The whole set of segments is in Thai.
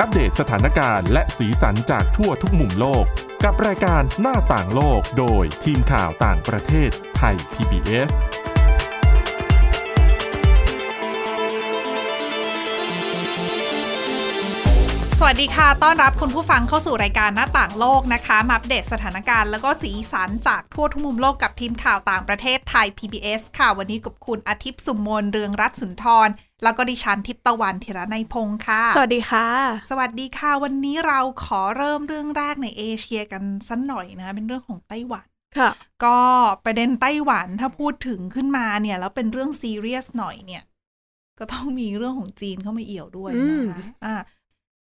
อัปเดตสถานการณ์และสีสันจากทั่วทุกมุมโลก กับรายการหน้าต่างโลกโดยทีมข่าวต่างประเทศไทย PBS สวัสดีค่ะ ต้อนรับคุณผู้ฟังเข้าสู่รายการหน้าต่างโลกนะคะมาอัปเดตสถานการณ์แล้วก็สีสันจากทั่วทุกมุมโลกกับทีมข่าวต่างประเทศไทย PBS ค่ะ วันนี้กับคุณอาทิตย์สุมมนเรืองรัตน์สุนทร แล้วก็ดิฉันทิพย์ตะวันเทระในยพงค์ค่ะ สวัสดีค่ะ สวัสดีค่ะ วันนี้เราขอเริ่มเรื่องแรกในเอเชียกันสักหน่อยนะเป็นเรื่องของไต้หวันค่ะ ก็ประเด็นไต้หวันถ้าพูดถึงขึ้นมาเนี่ยแล้วเป็นเรื่องซีเรียสหน่อยเนี่ย ก็ต้องมีเรื่องของจีนเข้ามาเอี่ยวด้วยอืมนะคะอ่า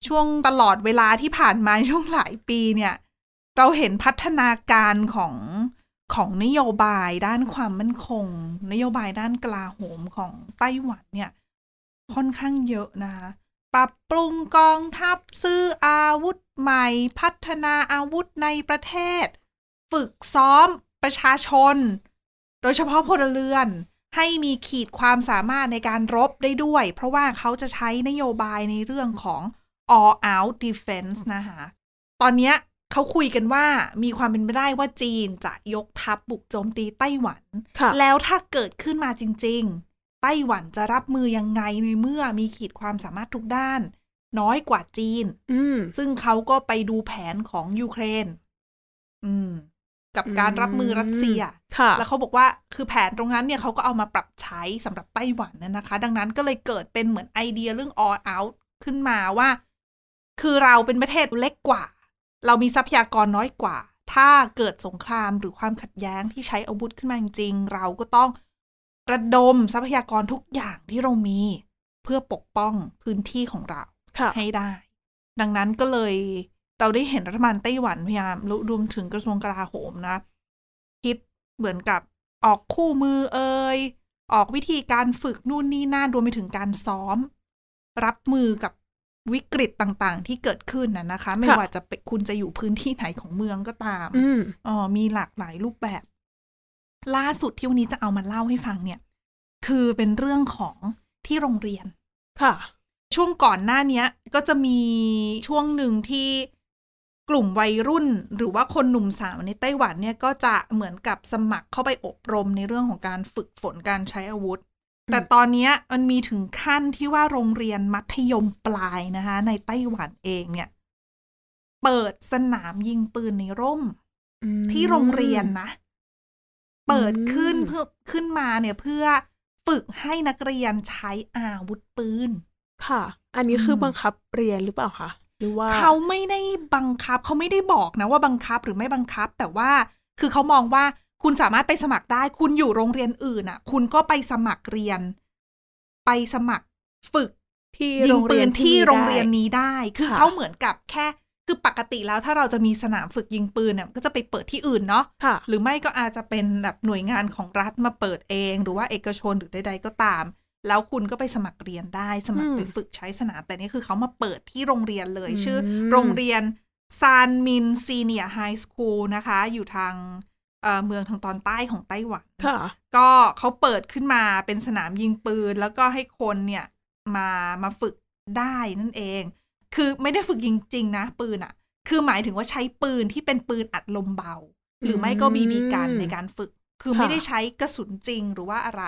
ช่วงตลอดเวลาที่ผ่านมาช่วงหลายปีเนี่ย เราเห็นพัฒนาการของของนโยบายด้านความมั่นคง นโยบายด้านกลาโหมของไต้หวันเนี่ย ค่อนข้างเยอะนะคะ ปรับปรุงกองทัพซื้ออาวุธใหม่ พัฒนาอาวุธในประเทศ ฝึกซ้อมประชาชน โดยเฉพาะพลเรือนให้มีขีดความสามารถในการรบได้ด้วย เพราะว่าเขาจะใช้นโยบายในเรื่องของ all out defense นะคะตอนเนี้ยเขาคุยกันว่ามีความเป็นไปได้ว่าจีนจะยกทัพบุกโจมตีไต้หวันค่ะแล้วถ้าเกิดขึ้นมาจริงๆไต้หวันจะรับมือยังไงในเมื่อมีขีดความสามารถทุกด้าน น้อยกว่าจีน อืมซึ่งเขาก็ไปดูแผนของยูเครน อืม กับการรับมือรัสเซียค่ะ แล้วเขาบอกว่าคือแผนตรงนั้นเนี่ยเขาก็เอามาปรับใช้สำหรับไต้หวันน่ะนะคะ ดังนั้นก็เลยเกิดเป็นเหมือนไอเดียเรื่อง all out ขึ้นมาว่า คือเราเป็นประเทศเล็กกว่า เรามีทรัพยากรน้อยกว่า ถ้าเกิดสงครามหรือความขัดแย้งที่ใช้อาวุธขึ้นมาจริงๆเราก็ต้อง ระดมทรัพยากรทุกอย่างที่เรามี เพื่อปกป้องพื้นที่ของเราค่ะให้ได้ ดังนั้นก็เลยเราได้เห็นรัฐบาลไต้หวันพยายามรวมถึงกระทรวงกลาโหมนะ คิดเหมือนกับออกคู่มือเอ่ยออกวิธีการฝึกนู่นนี่นั่นรวมไปถึงการซ้อม รับมือกับวิกฤตต่างๆ ที่เกิดขึ้นนะนะคะ ไม่ค่ะว่าจะเป็นคุณจะอยู่พื้นที่ไหนของเมืองก็ตามอืมอ๋อมีหลากหลายรูปแบบ ล่าสุดที่วันนี้จะเอามาเล่าให้ฟังเนี่ย คือเป็นเรื่องของที่โรงเรียน ค่ะ ช่วงก่อนหน้าเนี้ย ก็จะมีช่วงหนึ่งที่กลุ่มวัยรุ่นหรือว่าคนหนุ่มสาวในไต้หวันเนี่ยก็จะเหมือนกับสมัครเข้าไปอบรมในเรื่องของการฝึกฝนการใช้อาวุธอืมแต่ตอนเนี้ยมันมีถึงขั้นที่ว่าโรงเรียนมัธยมปลายนะคะ ในไต้หวันเองเนี่ย เปิดสนามยิงปืนในร่มอืมที่โรงเรียนนะ เปิดขึ้นอืมเพื่อขึ้นมาเนี่ยเพื่อฝึกให้นักเรียนใช้อาวุธปืน ค่ะ อันนี้คืออมบังคับเรียนหรือเปล่าคะหรือว่าเขาไม่ได้บังคับเขาไม่ได้บอกนะว่าบังคับหรือไม่บังคับ แต่ว่าคือเขามองว่าคุณสามารถไปสมัครได้ คุณอยู่โรงเรียนอื่นอะ คุณก็ไปสมัครเรียน ไปสมัครฝึกที่ยิโรงงปืเรียนนที่มีโรงเรียนได้นี้ได้ คือค่ะเขาเหมือนกับแค่ คือปกติแล้วถ้าเราจะมีสนามฝึกยิงปืนเนี่ยก็จะไปเปิดที่อื่นเนาะค่ะหรือไม่ก็อาจจะเป็นแบบหน่วยงานของรัฐมาเปิดเอง หรือว่าเอกชนหรือใดๆก็ตาม แล้วคุณก็ไปสมัครเรียนได้สมัครอืมไปฝึกใช้สนามแต่นี่คือเขามาเปิดที่โรงเรียนเลยอืมชื่อ โรงเรียนซานมินซีเนียไฮสคูลนะคะ อยู่ทางเอ่อเมืองทางตอนใต้ของไต้หวันค่ะก็เขาเปิดขึ้นมาเป็นสนามยิงปืน แล้วก็ให้คนเนี่ยมามาฝึกได้นั่นเอง คือไม่ได้ฝึกยิงจริงนะ ปืนอะคือหมายถึงว่าใช้ปืนที่เป็นปืนอัดลมเบา หรือไม่ก็บีบีกันในการฝึก คือไม่ได้ใช้กระสุนจริงหรือว่าอะไร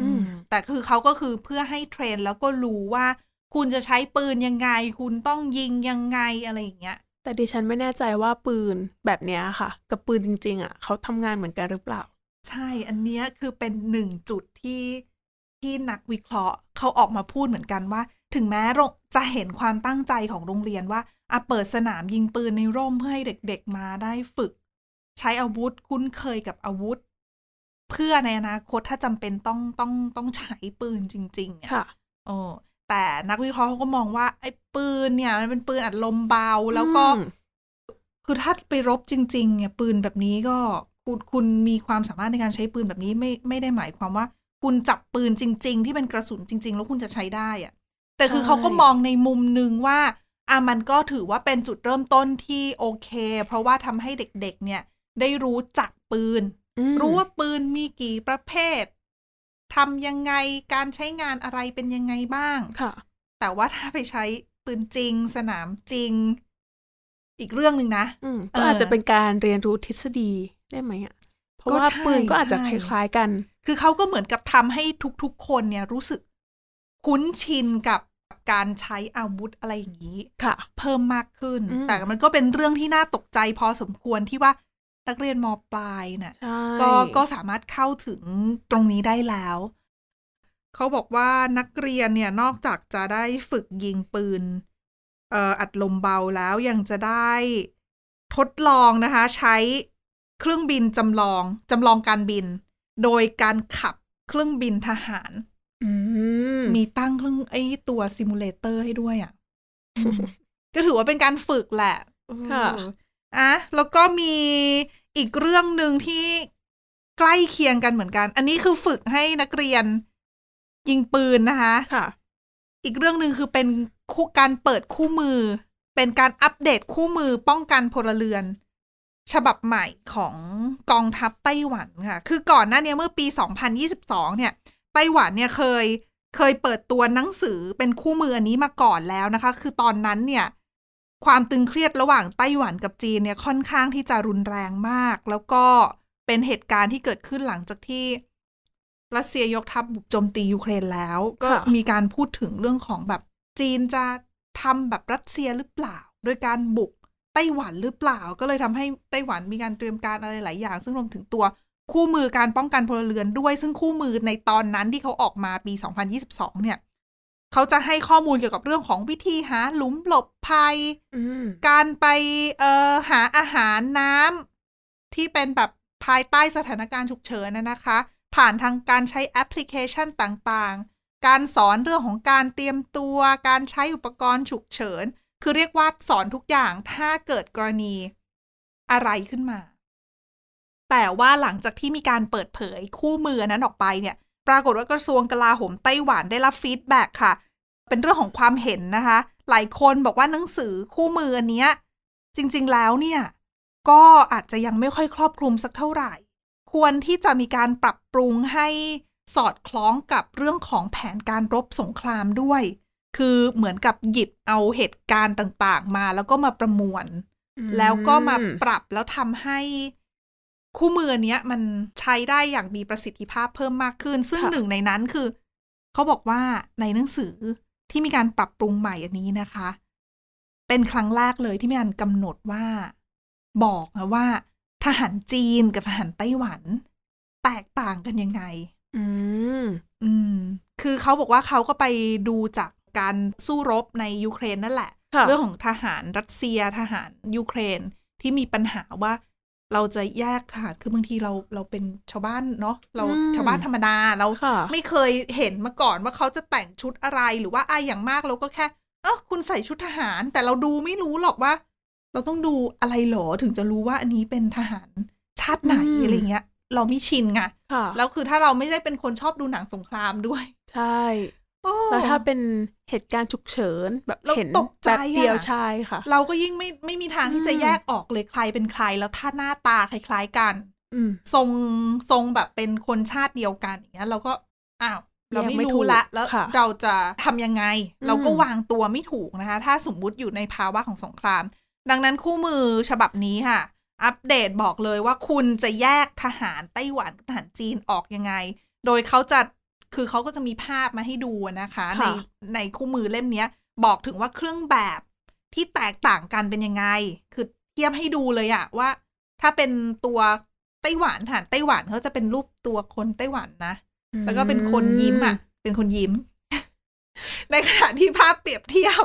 อืมแต่คือเขาก็คือเพื่อให้เทรนแล้วก็รู้ว่า คุณจะใช้ปืนยังไง คุณต้องยิงยังไงอะไรอย่างเงี้ย แต่ดิฉันไม่แน่ใจว่าปืนแบบเนี้ยค่ะ กับปืนจริง ๆอะเขาทำงานเหมือนกันหรือเปล่า ใช่อันเนี้ยคือเป็นหนึ่งจุดที่ที่นักวิเคราะห์เขาออกมาพูดเหมือนกันว่า ถึงแม้โรงจะเห็นความตั้งใจของโรงเรียนว่าอะเปิดสนามยิงปืนในร่มเพื่อให้เด็กๆมาได้ฝึก ใช้อาวุธคุ้นเคยกับอาวุธ เพื่อในอนาคตถ้าจำเป็นต้องต้องต้องใช้ปืนจริงๆอะค่ะโอ้แต่นักวิเคราะห์เขาก็มองว่าไอ้ปืนเนี่ย มันเป็นปืนอัดลมเบาแล้วก็อืมคือถ้าไปรบจริง ๆ เนี่ย ปืนแบบนี้ก็คุณคุณมีความสามารถในการใช้ปืนแบบนี้ไม่ไม่ได้หมายความว่า คุณจับปืนจริง ๆ ที่เป็นกระสุนจริง ๆ แล้วคุณจะใช้ได้อะ แต่คือใช่เขาก็มองในมุมหนึ่งว่าอะมันก็ถือว่าเป็นจุดเริ่มต้นที่โอเค เพราะว่าทำให้เด็กๆ เนี่ย ได้รู้จักปืนอืมรู้ว่าปืนมีกี่ประเภททำยังไงการใช้งานอะไรเป็นยังไงบ้างค่ะ แต่ว่าถ้าไปใช้ปืนจริง สนามจริง อีกเรื่องหนึ่งนะอืมเอก็อออาจจะเป็นการเรียนรู้ทฤษฎีได้ไหมอะเพราะก็ว่าใช่ปืนก็อาจจะใช่คล้ายๆกัน คือเขาก็เหมือนกับทำให้ทุกๆ คนเนี่ยรู้สึก คุ้นชินกับการใช้อาวุธอะไรอย่างนี้ค่ะ เพิ่มมากขึ้นอืมแต่มันก็เป็นเรื่องที่น่าตกใจพอสมควรที่ว่านักเรียนมปลายน่ะใช่ก็ก็สามารถเข้าถึงตรงนี้ได้แล้ว เขาบอกว่านักเรียนเนี่ยนอกจากจะได้ฝึกยิงปืนเอ่ออัดลมเบาแล้วยังจะได้ทดลองนะคะ ใช้เครื่องบินจำลองจำลองการบิน โดยการขับเครื่องบินทหารอื มมีตั้งเครื่องไอ้ตัว simulator ให้ด้วยอะอืมก็ถือว่าเป็นการฝึกแหละค่ะเอออะแล้วก็มีอีกเรื่องหนึ่งที่ใกล้เคียงกันเหมือนกัน อันนี้คือฝึกให้นักเรียนยิงปืนนะคะค่ะ อีกเรื่องหนึ่งคือเป็นคู่การเปิดคู่มือ เป็นการอัปเดตคู่มือป้องกันพลเรือน ฉบับใหม่ของกองทัพไต้หวันค่ะ คือก่อนหน้าเนี้เมื่อปี 2022 เนี่ย ไต้หวันเนี่ยเคย เคยเปิดตัวหนังสือเป็นคู่มืออันนี้มาก่อนแล้วนะคะ คือตอนนั้นเนี่ยความตึงเครียดระหว่างไต้หวันกับจีนเนี่ยค่อนข้างที่จะรุนแรงมาก แล้วก็เป็นเหตุการณ์ที่เกิดขึ้นหลังจากที่รัสเซียยกทัพบุกโจมตียูเครนแล้ว ก็มีการพูดถึงเรื่องของแบบจีนจะทำแบบรัสเซียหรือเปล่า โดยการบุกไต้หวันหรือเปล่า ก็เลยทำให้ไต้หวันมีการเตรียมการอะไรหลายอย่าง ซึ่งรวมถึงตัว คู่มือการป้องกันพลเรือนด้วย ซึ่งคู่มือในตอนนั้นที่เขาออกมาปี 2022 เนี่ยเขาจะให้ข้อมูลเกี่ยวกับเรื่องของวิธีหาหลุมหลบภัยอืมการไปเอ่อหาอาหารน้ำที่เป็นแบบภายใต้สถานการณ์ฉุกเฉินนะนะคะ ผ่านทางการใช้แอปพลิเคชันต่างๆ การสอนเรื่องของการเตรียมตัว การใช้อุปกรณ์ฉุกเฉิน คือเรียกว่าสอนทุกอย่างถ้าเกิดกรณีอะไรขึ้นมา แต่ว่าหลังจากที่มีการเปิดเผยคู่มือนั้นออกไปเนี่ย ปรากฏว่ากระทรวงกลาโหมไต้หวันได้รับ feedback ค่ะ เป็นเรื่องของความเห็นนะคะ หลายคนบอกว่าหนังสือคู่มืออันเนี้ยจริงๆแล้วเนี่ย ก็อาจจะยังไม่ค่อยครอบคลุมสักเท่าไหร่ ควรที่จะมีการปรับปรุงให้สอดคล้องกับเรื่องของแผนการรบสงครามด้วย คือเหมือนกับหยิบเอาเหตุการณ์ต่างๆ มาแล้วก็มาประมวล แล้วก็มาปรับแล้วทำให้ คู่มืออนเนี้ยมันใช้ได้อย่างมีประสิทธิภาพเพิ่มมากขึ้น ซึ่งค่ะหนึ่งในนั้นคือ เขาบอกว่าในหนังสือที่มีการปรับปรุงใหม่อันนี้นะคะ เป็นครั้งแรกเลยที่มีการกำหนดว่า บอกนะว่า ทหารจีนกับทหารไต้หวัน แตกต่างกันยังไง อืม อืม คือเขาบอกว่าเขาก็ไปดูจากการสู้รบในยูเครนนั่นแหละค่ะเรื่องของทหารรัสเซียทหารยูเครนที่มีปัญหาว่า เราจะแยกทหารคือบางทีเราเราเป็นชาวบ้านเนาะเราอืมชาวบ้านธรรมดาเราค่ะไม่เคยเห็นมาก่อนว่าเขาจะแต่งชุดอะไรหรือว่าอะอย่างมากเราก็แค่เออคุณใส่ชุดทหาร แต่เราดูไม่รู้หรอกว่า เราต้องดูอะไรหรอถึงจะรู้ว่าอันนี้เป็นทหารชาติไหนอืมอะไรเงี้ย เราไม่ชินไงค่ะแล้วคือถ้าเราไม่ได้เป็นคนชอบดูหนังสงครามด้วย ใช่โอ้ แล้วถ้าเป็นเหตุการณ์ฉุกเฉินแบบเราเห็นตกใจแบบเดียวอะใช่ค่ะ เราก็ยิ่งไม่ไม่มีทางที่จะอืมแยกออกเลยใครเป็นใคร แล้วถ้าหน้าตาคล้าย ๆกันอืมทรงทรงแบบเป็นคนชาติเดียวกันอย่างเงี้ยเราก็อ้าวเราไม่แยกไม่ถูรู้กละแล้วค่ะเราจะทำยังไงอืมเราก็วางตัวไม่ถูกนะคะ ถ้าสมมุติอยู่ในภาวะของสงคราม ดังนั้นคู่มือฉบับนี้ค่ะ อัปเดตบอกเลยว่าคุณจะแยกทหารไต้หวันกับทหารจีนออกยังไง โดยเขาจะ คือเขาก็จะมีภาพมาให้ดูนะคะในค่ะในคู่มือเล่มเนี้ย บอกถึงว่าเครื่องแบบที่แตกต่างกันเป็นยังไง คือเทียบให้ดูเลยอะว่า ถ้าเป็นตัวไต้หวันทหารไต้หวันเขาจะเป็นรูปตัวคนไต้หวันนะ แล้วก็เป็นคนยิ้มอะเป็นคนยิ้ม ในขณะที่ภาพเปรียบเทียบ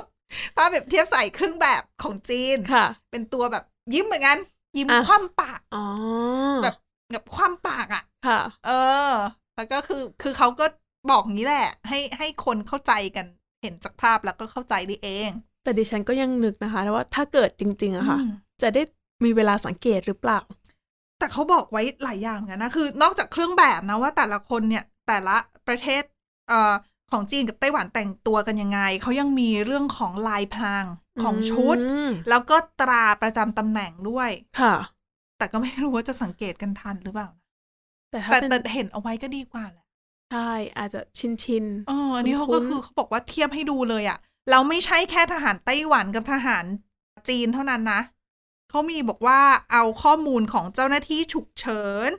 ภาพเปรียบเทียบใส่เครื่องแบบของจีนค่ะ เป็นตัวแบบยิ้มเหมือนกัน ยิ้มอะคว่ำปากอ๋อแบบแบบคว่ำปากอะ ค่ะ เออ แล้วก็คือคือเขาก็ บอกงี้แหละ ให้ให้คนเข้าใจกันเห็นจากภาพแล้วก็เข้าใจได้เอง แต่ดิฉันก็ยังนึกนะคะว่าถ้าเกิดจริง ๆอะค่ะอืมจะได้มีเวลาสังเกตหรือเปล่า แต่เขาบอกไว้หลายอย่างเหมือนกันนะคือนอกจากเครื่องแบบนะว่าแต่ละคนเนี่ยแต่ละประเทศเอ่อของจีนกับไต้หวันแต่งตัวกันยังไง เขายังมีเรื่องของลายพรางของชุดอืมแล้วก็ตราประจำตำแหน่งด้วย ค่ะ แต่ก็ไม่รู้ว่าจะสังเกตกันทันหรือเปล่า แต่ถ้าแต่เป็นแต่เห็นเอาไว้ก็ดีกว่าแหละ ใช่ อาจจะชินชินเอออันนี้เขาก็คุ้นๆคือเขาบอกว่าเทียบให้ดูเลยอะแล้วไม่ใช่แค่ทหารไต้หวันกับทหารจีนเท่านั้นนะเขามีบอกว่าเอาข้อมูลของเจ้าหน้าที่ฉุกเฉิน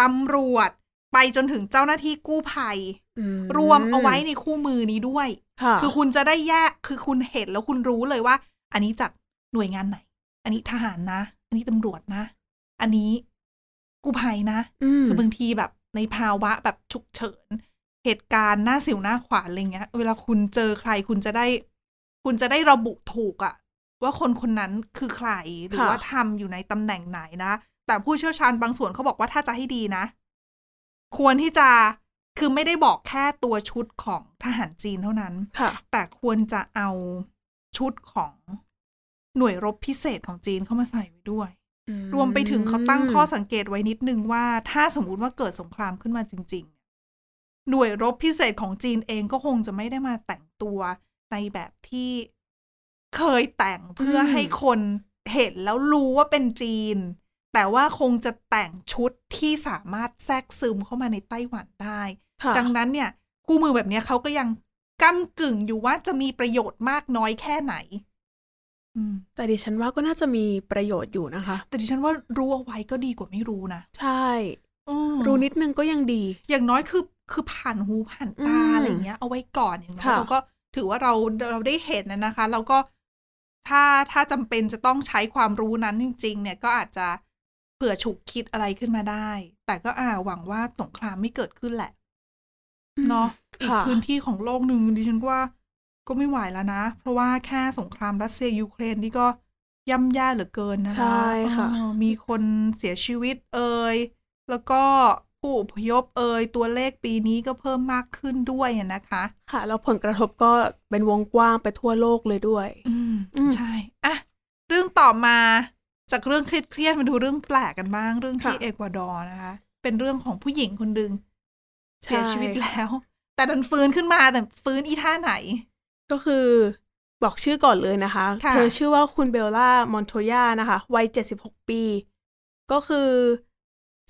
ตำรวจไปจนถึงเจ้าหน้าที่กู้ภัยอืมรวมเอาไว้ในคู่มือนี้ด้วยค่ะคือคุณจะได้แยก คือคุณเห็นแล้วคุณรู้เลยว่า อันนี้จากหน่วยงานไหน อันนี้ทหารนะ อันนี้ตำรวจนะ อันนี้กู้ภัยนะมคือบางทีแบบ ในภาวะแบบฉุกเฉิน เหตุการณ์หน้าสิวหน้าขวานอะไรเงี้ย เวลาคุณเจอใครคุณจะได้ คุณจะได้ระบุถูกอะว่าคนคนนั้นคือใครหรือว่าทำอยู่ในตำแหน่งไหนนะ แต่ผู้เชี่ยวชาญบางส่วนเขาบอกว่าถ้าจะให้ดีนะ ควรที่จะคือไม่ได้บอกแค่ตัวชุดของทหารจีนเท่านั้นค่ะแต่ควรจะเอาชุดของหน่วยรบพิเศษของจีนเข้ามาใส่ไว้ด้วยอื รวมไปถึงเขาตั้งข้อสังเกตไว้นิดนึงว่า ถ้าสมมุติว่าเกิดสงครามขึ้นมาจริง ๆ หน่วยรบพิเศษของจีนเองก็คงจะไม่ได้มาแต่งตัวในแบบที่เคยแต่งเพื่อให้คนเห็นแล้วรู้ว่าเป็นจีน แต่ว่าคงจะแต่งชุดที่สามารถแทรกซึมเข้ามาในไต้หวันได้ค่ะดังนั้นเนี่ย คู่มือแบบเนี้ยเขาก็ยังก้ากึ่งอยู่ว่าจะมีประโยชน์มากน้อยแค่ไหนอืม แต่ดิฉันว่าก็น่าจะมีประโยชน์อยู่นะคะ แต่ดิฉันว่ารู้เอาไว้ก็ดีกว่าไม่รู้นะ ใช่อืมรู้นิดนึงก็ยังดี อย่างน้อยคือคือผ่านหูผ่านตาอืมอะไรอย่างเงี้ย เอาไว้ก่อนอย่างน้อยค่ะเราก็ถือว่าเราเราได้เห็นนะนะคะ แล้วก็ถ้าถ้าจำเป็นจะต้องใช้ความรู้นั้นจริง ๆ เนี่ยก็อาจจะเผื่อฉุกคิดอะไรขึ้นมาได้ แต่ก็อ่าหวังว่าสงครามไม่เกิดขึ้นแหละเนาะอีกค่ะพื้นที่ของโลกหนึ่งดิฉันว่า ก็ไม่ไหวแล้วนะ เพราะว่าแค่สงครามรัสเซียยูเครนนี่ก็ย่ำแย่เหลือเกินนะคะใช่ค่ะเออมีคนเสียชีวิตเอ่ยแล้วก็ผู้อพยพเอ่ยตัวเลขปีนี้ก็เพิ่มมากขึ้นด้วยอะนะคะ ค่ะ แล้วผลกระทบก็เป็นวงกว้างไปทั่วโลกเลยด้วย อืมอืมใช่อะเรื่องต่อมาจากเรื่องเครียดๆมาดูเรื่องแปลกกันบ้าง เรื่องที่ค่ะเอกวาดอร์นะคะ เป็นเรื่องของผู้หญิงคนหนึ่งใช่เสียชีวิตแล้ว แต่ดันฟื้นขึ้นมาแต่ฟื้นอีท่าไหน ก็คือบอกชื่อก่อนเลยนะคะค่ะเธอชื่อว่าคุณเบลล่ามอนโทยานะคะ วัย 76 ปี ก็คือ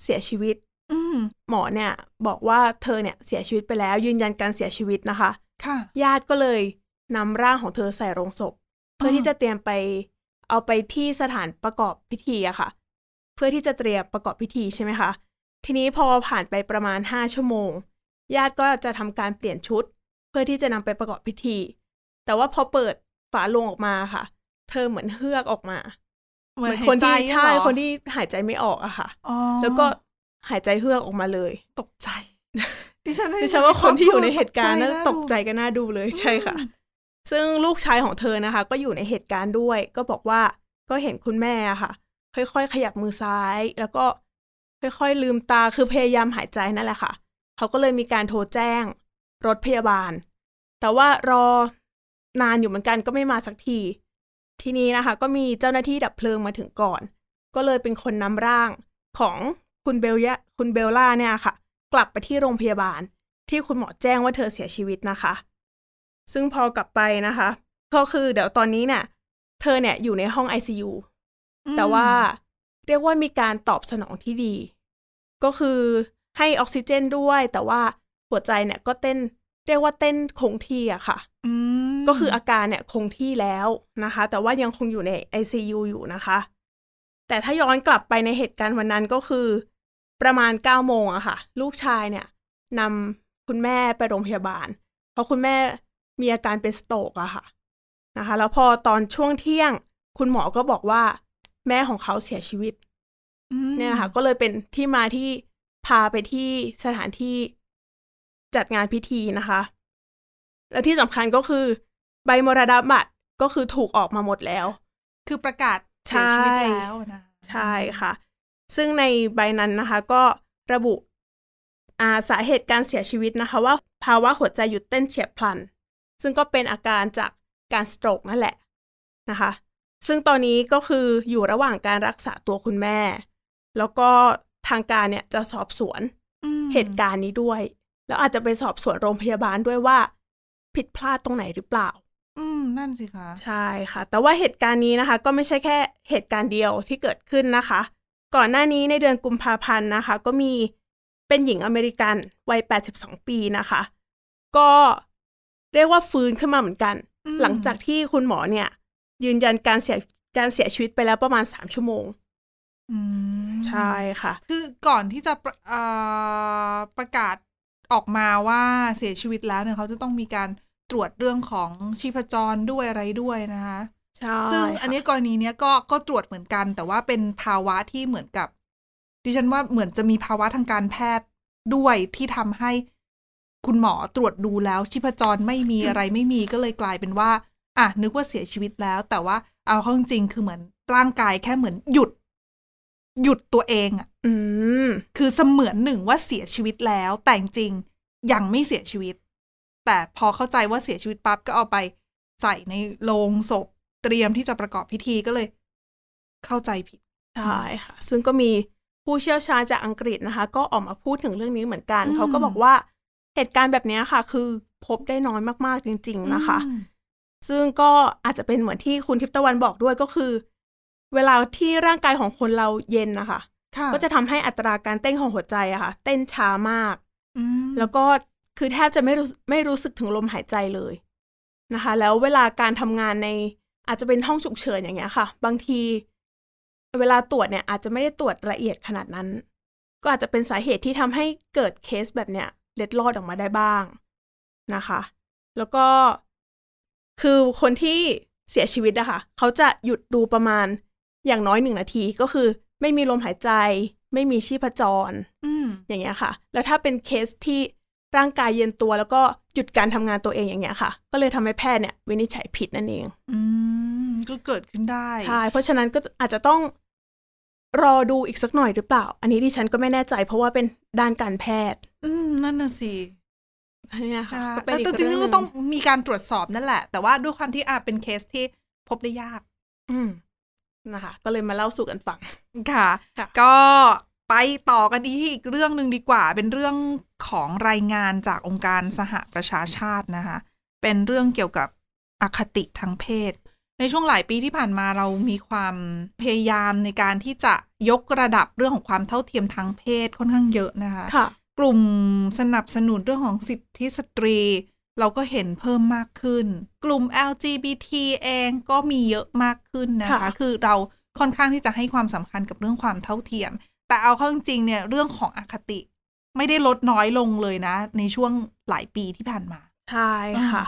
เสียชีวิตอืมหมอเนี่ย บอกว่าเธอเนี่ยเสียชีวิตไปแล้ว ยืนยันการเสียชีวิตนะคะค่ะญาติก็เลยนำร่างของเธอใส่โรงศพ เพื่อที่จะเตรียมไปเอาไปที่สถานประกอบพิธีอะค่ะ เพื่อที่จะเตรียมประกอบพิธีใช่ไหมคะ ทีนี้พอผ่านไปประมาณ5ชั่วโมง ญาติก็จะทำการเปลี่ยนชุด เพื่อที่จะนำไปประกอบพิธี แต่ว่าพอเปิดฝาโลงออกมาค่ะ เธอเหมือนเฮือกออกมา เหมือนคนที่หายใจใช่เหรอคนที่หายใจไม่ออกอะค่ะอ๋อแล้วก็หายใจเฮือกออกมาเลย ตกใจดิฉันดิฉันว่าคนที่อยู่ในเหตุการณ์น่น่าตกใจกันน่าดูเลยใช่ค่ะ ซึ่งลูกชายของเธอนะคะ ก็อยู่ในเหตุการณ์ด้วย ก็บอกว่าก็เห็นคุณแม่อะค่ะ ค่อยๆขยับมือซ้าย แล้วก็ค่อยๆลืมตาคือพยายามหายใจนั่นแหละค่ะ เขาก็เลยมีการโทรแจ้ง รถพยาบาล แต่ว่ารอ นานอยู่เหมือนกันก็ไม่มาสักที ทีนี้นะคะ ก็มีเจ้าหน้าที่ดับเพลิงมาถึงก่อน ก็เลยเป็นคนนำร่างของคุณเบลยะคุณเบลล่าเนี่ยค่ะ กลับไปที่โรงพยาบาล ที่คุณหมอแจ้งว่าเธอเสียชีวิตนะคะ ซึ่งพอกลับไปนะคะ ก็คือเดี๋ยวตอนนี้เนี่ยเธอเนี่ยอยู่ในห้อง ICU อืมแต่ว่าเรียกว่ามีการตอบสนองที่ดี ก็คือให้ออกซิเจนด้วย แต่ว่าหัวใจเนี่ยก็เต้น เรียกว่าเต้นคงที่อะค่ะอืมก็คืออาการเนี่ยคงที่แล้วนะคะ แต่ว่ายังคงอยู่ใน ICU อยู่นะคะ แต่ถ้าย้อนกลับไปในเหตุการณ์วันนั้นก็คือ ประมาณ9โมงอะค่ะ ลูกชายเนี่ยนำคุณแม่ไปโรงพยาบาล เพราะคุณแม่มีอาการเป็นสโตรกอะค่ะนะคะ แล้วพอตอนช่วงเที่ยง คุณหมอก็บอกว่า แม่ของเขาเสียชีวิตอืมเนี่ยค่ะ ก็เลยเป็นที่มาที่พาไปที่สถานที่ จัดงานพิธีนะคะ และที่สำคัญก็คือ ใบมรณบัตรก็คือถูกออกมาหมดแล้ว คือประกาศเสียชีวิตแล้วนะใช่ค่ะ ซึ่งในใบนั้นนะคะ ก็ระบุอ่าสาเหตุการเสียชีวิตนะคะ ว่าภาวะหัวใจหยุดเต้นเฉียบพลัน ซึ่งก็เป็นอาการจากการสโตรกนั่นแหละนะคะ ซึ่งตอนนี้ก็คืออยู่ระหว่างการรักษาตัวคุณแม่ แล้วก็ทางการเนี่ยจะสอบสวนอืมเหตุการณ์นี้ด้วย แล้วอาจจะไปสอบสวนโรงพยาบาลด้วยว่า ผิดพลาดตรงไหนหรือเปล่า อืม นั่นสิคะ ใช่ค่ะ แต่ว่าเหตุการณ์นี้นะคะ ก็ไม่ใช่แค่เหตุการณ์เดียวที่เกิดขึ้นนะคะ ก่อนหน้านี้ในเดือนกุมภาพันธ์นะคะ ก็มีเป็นหญิงอเมริกันวัย 82 ปีนะคะ ก็เรียกว่าฟื้นขึ้นมาเหมือนกันอืมหลังจากที่คุณหมอเนี่ย ยืนยันการเสียการเสียชีวิตไปแล้วประมาณสามชั่วโมงอืมใช่ค่ะ คือก่อนที่จะประเอ่อประกาศ ออกมาว่าเสียชีวิตแล้วเนี่ยเขาจะต้องมีการตรวจเรื่องของชีพจรด้วยอะไรด้วยนะคะใช่ซึ่งค่ะอันนี้กรณีเนี้ยก็ก็ตรวจเหมือนกัน แต่ว่าเป็นภาวะที่เหมือนกับ ดิฉันว่าเหมือนจะมีภาวะทางการแพทย์ด้วยที่ทำให้คุณหมอตรวจดูแล้วชีพจรไม่มีอะไรไม่มีก็เลยกลายเป็นว่า อะนึกว่าเสียชีวิตแล้ว แต่ว่าเอาเข้าจริงๆคือเหมือนร่างกายแค่เหมือนหยุด หยุดตัวเองอะอืมคือเสมือนหนึ่งว่าเสียชีวิตแล้ว แต่จริงๆยังไม่เสียชีวิต แต่พอเข้าใจว่าเสียชีวิตปั๊บก็เอาไปใส่ในโลงศพเตรียมที่จะประกอบพิธีก็เลย เข้าใจผิดใช่ค่ะ ซึ่งก็มีผู้เชี่ยวชาญจากอังกฤษนะคะ ก็ออกมาพูดถึงเรื่องนี้เหมือนกันอืมเขาก็บอกว่าเหตุการณ์แบบนี้ค่ะ คือพบได้น้อยมากๆจริง ๆ นะคะอืมซึ่งก็อาจจะเป็นเหมือนที่คุณทิพย์ตะวันบอกด้วยก็คือ เวลาที่ร่างกายของคนเราเย็นนะคะค่ะก็จะทำให้อัตราการเต้นของหัวใจอะค่ะ เต้นช้ามากอืมแล้วก็คือแทบจะไม่รู้ไม่รู้สึกถึงลมหายใจเลยนะคะ แล้วเวลาการทำงานในอาจจะเป็นห้องฉุกเฉินอย่างเงี้ยค่ะ บางทีเวลาตรวจเนี่ยอาจจะไม่ได้ตรวจละเอียดขนาดนั้น ก็อาจจะเป็นสาเหตุที่ทำให้เกิดเคสแบบเนี้ยเล็ดลอดออกมาได้บ้างนะคะ แล้วก็คือคนที่เสียชีวิตอะค่ะเขาจะหยุดดูประมาณ อย่างน้อยหนึ่งนาทีก็คือ ไม่มีลมหายใจ ไม่มีชีพจรอืมอย่างเงี้ยค่ะ แล้วถ้าเป็นเคสที่ร่างกายเย็นตัวแล้วก็หยุดการทำงานตัวเองอย่างเงี้ยค่ะ ก็เลยทำให้แพทย์เนี่ยวินิจฉัยผิดนั่นเอง อืมก็เกิดขึ้นได้ใช่เพราะฉะนั้นก็อาจจะต้องรอดูอีกสักหน่อยหรือเปล่า อันนี้ดิฉันก็ไม่แน่ใจ เพราะว่าเป็นด้านการแพทย์ อืมนั่นน่ะสิเนี่ยค่ะค่ะก็เป็นแล้วอีจกริงเรื่องๆหก็นึ่งต้องมีการตรวจสอบนั่นแหละ แต่ว่าด้วยความที่อาเป็นเคสที่พบได้ยาก อืม นะคะ ก็เลยมาเล่าสู่กันฟังค่ะค่ะ ก็ไปต่อกันที่อีกเรื่องหนึ่งดีกว่า เป็นเรื่องของรายงานจากองค์การสหประชาชาตินะคะ เป็นเรื่องเกี่ยวกับอคติทางเพศ ในช่วงหลายปีที่ผ่านมาเรามีความพยายามในการที่จะยกระดับเรื่องของความเท่าเทียมทางเพศค่อนข้างเยอะนะคะค่ะกลุ่มสนับสนุนเรื่องของสิทธิสตรี เราก็เห็นเพิ่มมากขึ้น กลุ่ม LGBT เองก็มีเยอะมากขึ้นนะคะค่ะคือเราค่อนข้างที่จะให้ความสำคัญกับเรื่องความเท่าเทียม แต่เอาเข้าจริงๆเนี่ยเรื่องของอคติ ไม่ได้ลดน้อยลงเลยนะ ในช่วงหลายปีที่ผ่านมา ใช่ค่ะ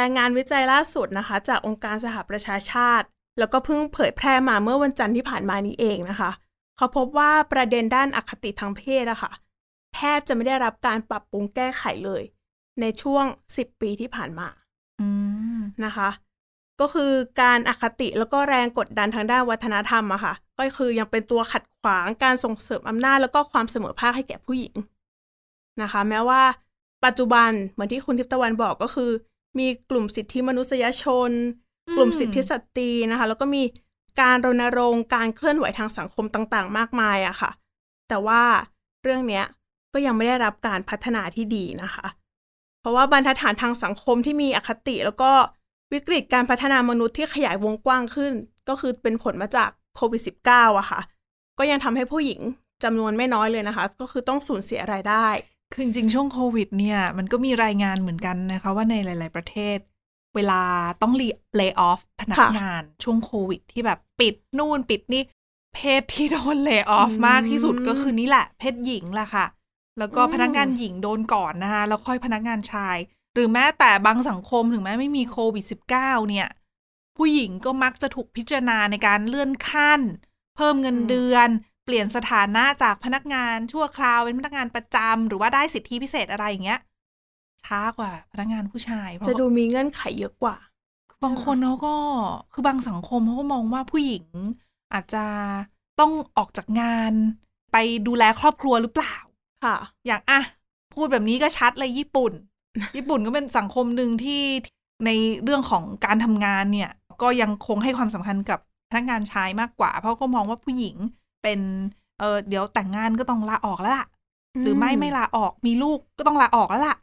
รายงานวิจัยล่าสุดนะคะ จากองค์การสหประชาชาติ แล้วก็เพิ่งเผยแพร่มาเมื่อวันจันทร์ที่ผ่านมานี้เองนะคะ เขาพบว่าประเด็นด้านอคติทางเพศอะค่ะแทบจะไม่ได้รับการปรับปรุงแก้ไขเลย ในช่วง 10 ปีที่ผ่านมาอืมนะคะ ก็คือการอคติแล้วก็แรงกดดันทางด้านวัฒนธรรมอะค่ะ ก็คือยังเป็นตัวขัดขวางการส่งเสริมอำนาจแล้วก็ความเสมอภาคให้แก่ผู้หญิงนะคะ แม้ว่าปัจจุบันเหมือนที่คุณทิพย์ตะวันบอกก็คือ มีกลุ่มสิทธิมนุษยชนอืมกลุ่มสิทธิสตรีนะคะ แล้วก็มีการรณรงค์การเคลื่อนไหวทางสังคมต่าง ๆ มากมายอะค่ะ แต่ว่าเรื่องเนี้ยก็ยังไม่ได้รับการพัฒนาที่ดีนะคะ เพราะว่าบรรทัดฐานทางสังคมที่มีอคติ แล้วก็วิกฤตการพัฒนามนุษย์ที่ขยายวงกว้างขึ้น ก็คือเป็นผลมาจากโควิด -19 อะค่ะ ก็ยังทำให้ผู้หญิงจำนวนไม่น้อยเลยนะคะ ก็คือต้องสูญเสียรายได้ คือจริงๆช่วงโควิดเนี่ย มันก็มีรายงานเหมือนกันนะคะว่าในหลาย ๆ ประเทศ เวลาต้องเลิกออฟพนักค่ะงานช่วงโควิด ที่แบบปิดนู่นปิดนี่ เพศที่โดนเลิกออฟอืมมากที่สุดก็คือนี่แหละ เพศหญิงแหละค่ะ แล้วก็อืมพนักงานหญิงโดนก่อนนะคะแล้วค่อยพนักงานชาย หรือแม้แต่บางสังคมถึงแม้ไม่มีโควิด -19 เนี่ย ผู้หญิงก็มักจะถูกพิจารณาในการเลื่อนขั้น เพิ่มเงินอืมเดือน เปลี่ยนสถานะจากพนักงานชั่วคราวเป็นพนักงานประจำหรือว่าได้สิทธิพิเศษอะไรอย่างเงี้ยช้ากว่าพนักงานผู้ชายเพราจะดูมีเงื่อนไขเยอะกว่า บางคนเขาก็คือบางสังคมเขาก็มองว่าผู้หญิงอาจจะต้องออกจากงาน ไปดูแลครอบครัวหรือเปล่า ค่ะ อย่างอะพูดแบบนี้ก็ชัดเลยญี่ปุ่น ญี่ปุ่นก็เป็นสังคมหนึ่งที่ในเรื่องของการทำงานเนี่ย ก็ยังคงให้ความสำคัญกับพนักงานชายมากกว่า เพราะก็มองว่าผู้หญิงเป็นเออเดี๋ยวแต่งงานก็ต้องลาออกแล้วล่ะ หรือไม่ไม่ลาออกมีลูกก็ต้องลาออกแล้วล่ะ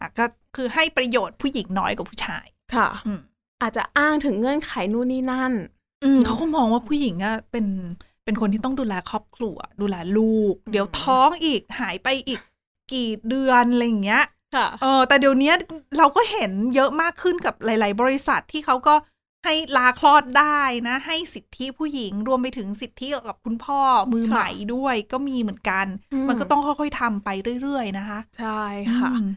อะก็คือให้ประโยชน์ผู้หญิงน้อยกว่าผู้ชาย ค่ะอืมอาจจะอ้างถึงเงื่อนไขนู่นนี่นั่น อืมเขาก็มองว่าผู้หญิงอะเป็น เป็นคนที่ต้องดูแลครอบครัว ดูแลลูกอืมเดี๋ยวท้องอีกหายไปอีกกี่เดือนอะไรอย่างเงี้ยค่ะเออแต่เดี๋ยวนี้เราก็เห็นเยอะมากขึ้นกับหลาย ๆ บริษัทที่เขาก็ให้ลาคลอดได้นะ ให้สิทธิผู้หญิงรวมไปถึงสิทธิกับคุณพ่อมือใหม่ด้วยก็มีเหมือนกันอืมมันก็ต้องค่อย ๆทำไปเรื่อย ๆ นะคะ ใช่ค่ะอืม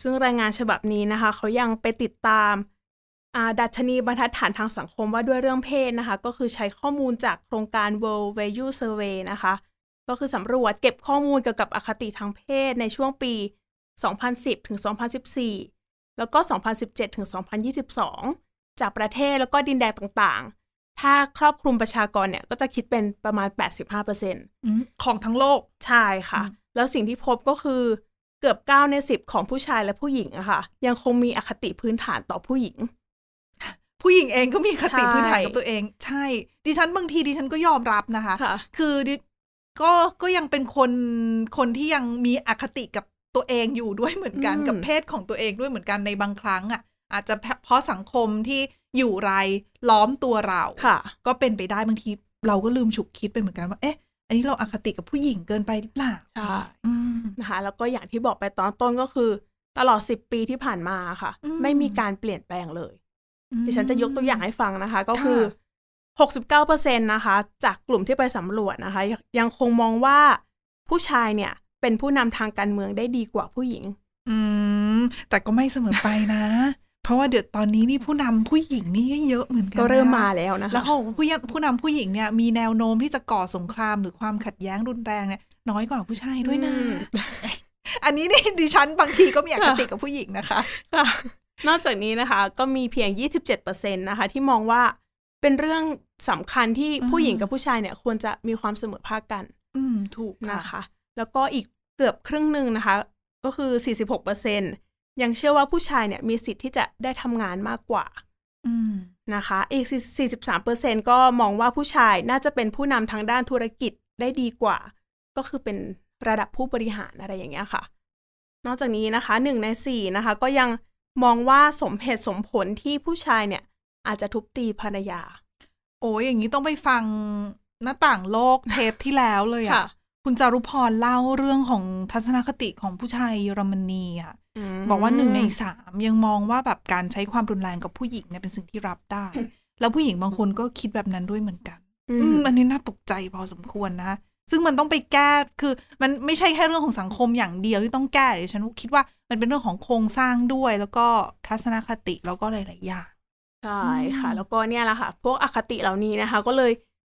ซึ่งรายงานฉบับนี้นะคะ เขายังไปติดตามอ่า ดัชนีบรรทัดฐานทางสังคมว่าด้วยเรื่องเพศนะคะ ก็คือใช้ข้อมูลจากโครงการ World Value Survey นะคะ ก็คือสำรวจเก็บข้อมูลเกี่ยวกับอคติทางเพศในช่วงปี 2010 ถึง 2014 แล้วก็ 2017 ถึง 2022 จากประเทศแล้วก็ดินแดนต่างๆ ถ้าครอบคลุมประชากรเนี่ยก็จะคิดเป็นประมาณ 85%อืมของทั้งโลก ใช่ค่ะอืมแล้วสิ่งที่พบก็คือเกือบ 9 ใน 10 ของผู้ชายและผู้หญิงอะค่ะ ยังคงมีอคติพื้นฐานต่อผู้หญิง ผู้หญิงเองก็มีคติใช่พื้นฐานกับตัวเอง ใช่ ดิฉันบางทีดิฉันก็ยอมรับนะคะค่ะคือดิก็ก็ยังเป็นคนคนที่ยังมีอคติกับตัวเองอยู่ด้วยเหมือนกันอืมกับเพศของตัวเองด้วยเหมือนกันในบางครั้งอะ อาจจะเพราะสังคมที่อยู่รายล้อมตัวเราค่ะ ก็เป็นไปได้บางที เราก็ลืมฉุกคิดไปเหมือนกันว่าเอ๊ะอันนี้เราอคติกับผู้หญิงเกินไปหรือเปล่าใช่อืมนะคะแล้วก็อย่างที่บอกไปตอนต้นก็คือ ตลอด10ปีที่ผ่านมาค่ะอืมไม่มีการเปลี่ยนแปลงเลย อืมดิฉันจะยกตัวอย่างให้ฟังนะคะ ก็ค่ะคือ 69%นะคะ จากกลุ่มที่ไปสำรวจนะคะยังยังคงมองว่าผู้ชายเนี่ยเป็นผู้นำทางการเมืองได้ดีกว่าผู้หญิง อืม แต่ก็ไม่เสมอไปนะ เพราะว่าเดี๋ยวตอนนี้นี่ผู้นำผู้หญิงนี่ก็เยอะเหมือนกันก็เริ่มนะมาแล้วนะคะแล้วเขาบอกว่าผู้ยผู้นำผู้หญิงเนี่ยมีแนวโน้มที่จะก่อสงครามหรือความขัดแย้งรุนแรงเนี่ยน้อยกว่าผู้ชายด้วยนะอืมอันนี้นี่ดิฉันบางทีก็มีอคติกับผู้หญิงนะคะค่ะ นอกจากนี้นะคะ ก็มีเพียง 27%นะคะที่มองว่าเป็นเรื่องสำคัญที่อืมผู้หญิงกับผู้ชายเนี่ย ควรจะมีความเสมอภาคกัน อืมถูกนะค่ะคะ แล้วก็อีกเกือบครึ่งหนึ่งนะคะ ก็คือ 46%ยังเชื่อว่าผู้ชายเนี่ยมีสิทธิ์ที่จะได้ทำงานมากกว่าอืมนะคะ อีก 43%ก็มองว่าผู้ชายน่าจะเป็นผู้นำทางด้านธุรกิจได้ดีกว่า ก็คือเป็นระดับผู้บริหารอะไรอย่างเงี้ยค่ะ นอกจากนี้นะคะหนึ่งในสี่นะคะ ก็ยัง มองว่าสมเหตุสมผลที่ผู้ชายเนี่ย อาจจะทุบตีภรรยา โอ้ยอย่างนี้ต้องไปฟังหน้าต่างโลกเทปที่แล้วเลยค่ะอะ่ะ คุณจารุพรเล่าเรื่องของทัศนคติของผู้ชายเยอรมนีอะ่ะมบอกว่าหนึ่งในสามยังมองว่าแบบการใช้ความรุนแรงกับผู้หญิงเนี่ยเป็นสิ่งที่รับได้ แล้วผู้หญิงบางคนก็คิดแบบนั้นด้วยเหมือนกัน อือืมมอันนี้น่าตกใจพอสมควรนะ ซึ่งมันต้องไปแก้คือ มันไม่ใช่แค่เรื่องของสังคมอย่างเดียวที่ต้องแก้ดิฉันคิดว่า มันเป็นเรื่องของโครงสร้างด้วย แล้วก็ทัศนคติแล้วก็หลายๆอย่างใช่ค่ะอืมแล้วก็เนี่ยแหละค่ะ พวกอคติเหล่านี้นะคะ ก็เลย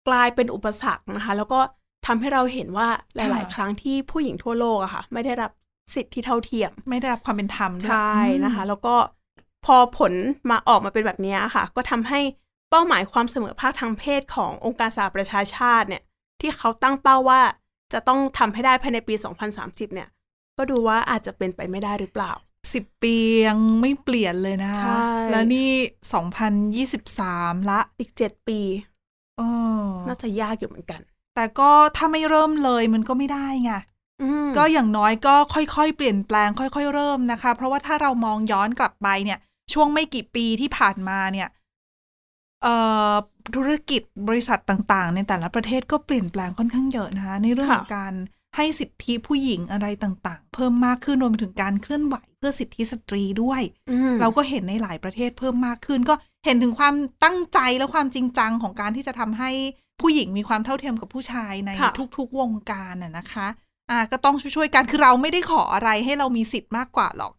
กลายเป็นอุปสรรคนะคะ แล้วก็ทำให้เราเห็นว่าหลาย ๆ ครั้งที่ผู้หญิงทั่วโลกอะค่ะ ไม่ได้รับสิทธิที่เท่าเทียม ไม่ได้รับความเป็นธรรมด้วยใช่นะคะ แล้วก็พอผลมาออกมาเป็นแบบนี้ค่ะ ก็ทำให้เป้าหมายความเสมอภาคทางเพศขององค์การสหประชาชาติเนี่ย ที่เขาตั้งเป้าว่าจะต้องทำให้ได้ภายในปี 2030 เนี่ย ก็ดูว่าอาจจะเป็นไปไม่ได้หรือเปล่าสิบปียังไม่เปลี่ยนเลยนะใช่แล้วนี่สองพันยี่สิบสามละอีกเจ็ดปีเออน่าจะยากอยู่เหมือนกัน แต่ก็ถ้าไม่เริ่มเลยมันก็ไม่ได้ไงอืมก็อย่างน้อยก็ค่อยๆ เปลี่ยนแปลง ค่อยๆ เริ่มนะคะ เพราะว่าถ้าเรามองย้อนกลับไปเนี่ย ช่วงไม่กี่ปีที่ผ่านมาเนี่ยเอ่อธุรกิจบริษัทต่างๆ ในแต่ละประเทศก็เปลี่ยนแปลงค่อนข้างเยอะนะคะ ในเรื่องของการ ให้สิทธิผู้หญิงอะไรต่างๆ เพิ่มมากขึ้นรวมไปถึงการเคลื่อนไหวเพื่อสิทธิสตรีด้วยอืมเราก็เห็นในหลายประเทศเพิ่มมากขึ้น ก็เห็นถึงความตั้งใจและความจริงจังของการที่จะทำให้ผู้หญิงมีความเท่าเทียมกับผู้ชายในค่ะทุกๆวงการน่ะนะคะอ่าก็ต้องช่วยๆกันคือเราไม่ได้ขออะไรให้เรามีสิทธิ์มากกว่าหรอก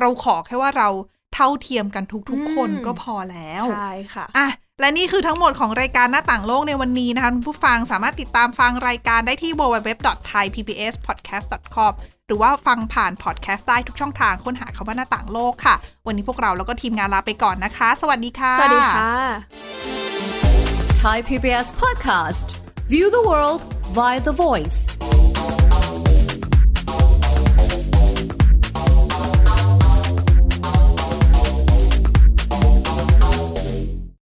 เราขอแค่ว่าเรา เท่าเทียมกันทุกๆ คนก็พอแล้ว ใช่ค่ะอะและนี่คือทั้งหมดของรายการหน้าต่างโลกในวันนี้นะคะคุณผู้ฟังสามารถติดตามฟังรายการได้ที่ www.thaipbspodcast.com หรือว่าฟังผ่านพอดแคสต์ได้ทุกช่องทางค้นหาคำว่าหน้าต่างโลกค่ะ วันนี้พวกเราแล้วก็ทีมงานลาไปก่อนนะคะ สวัสดีค่ะ สวัสดีค่ะ Thai PBS podcast. View the world via the voice.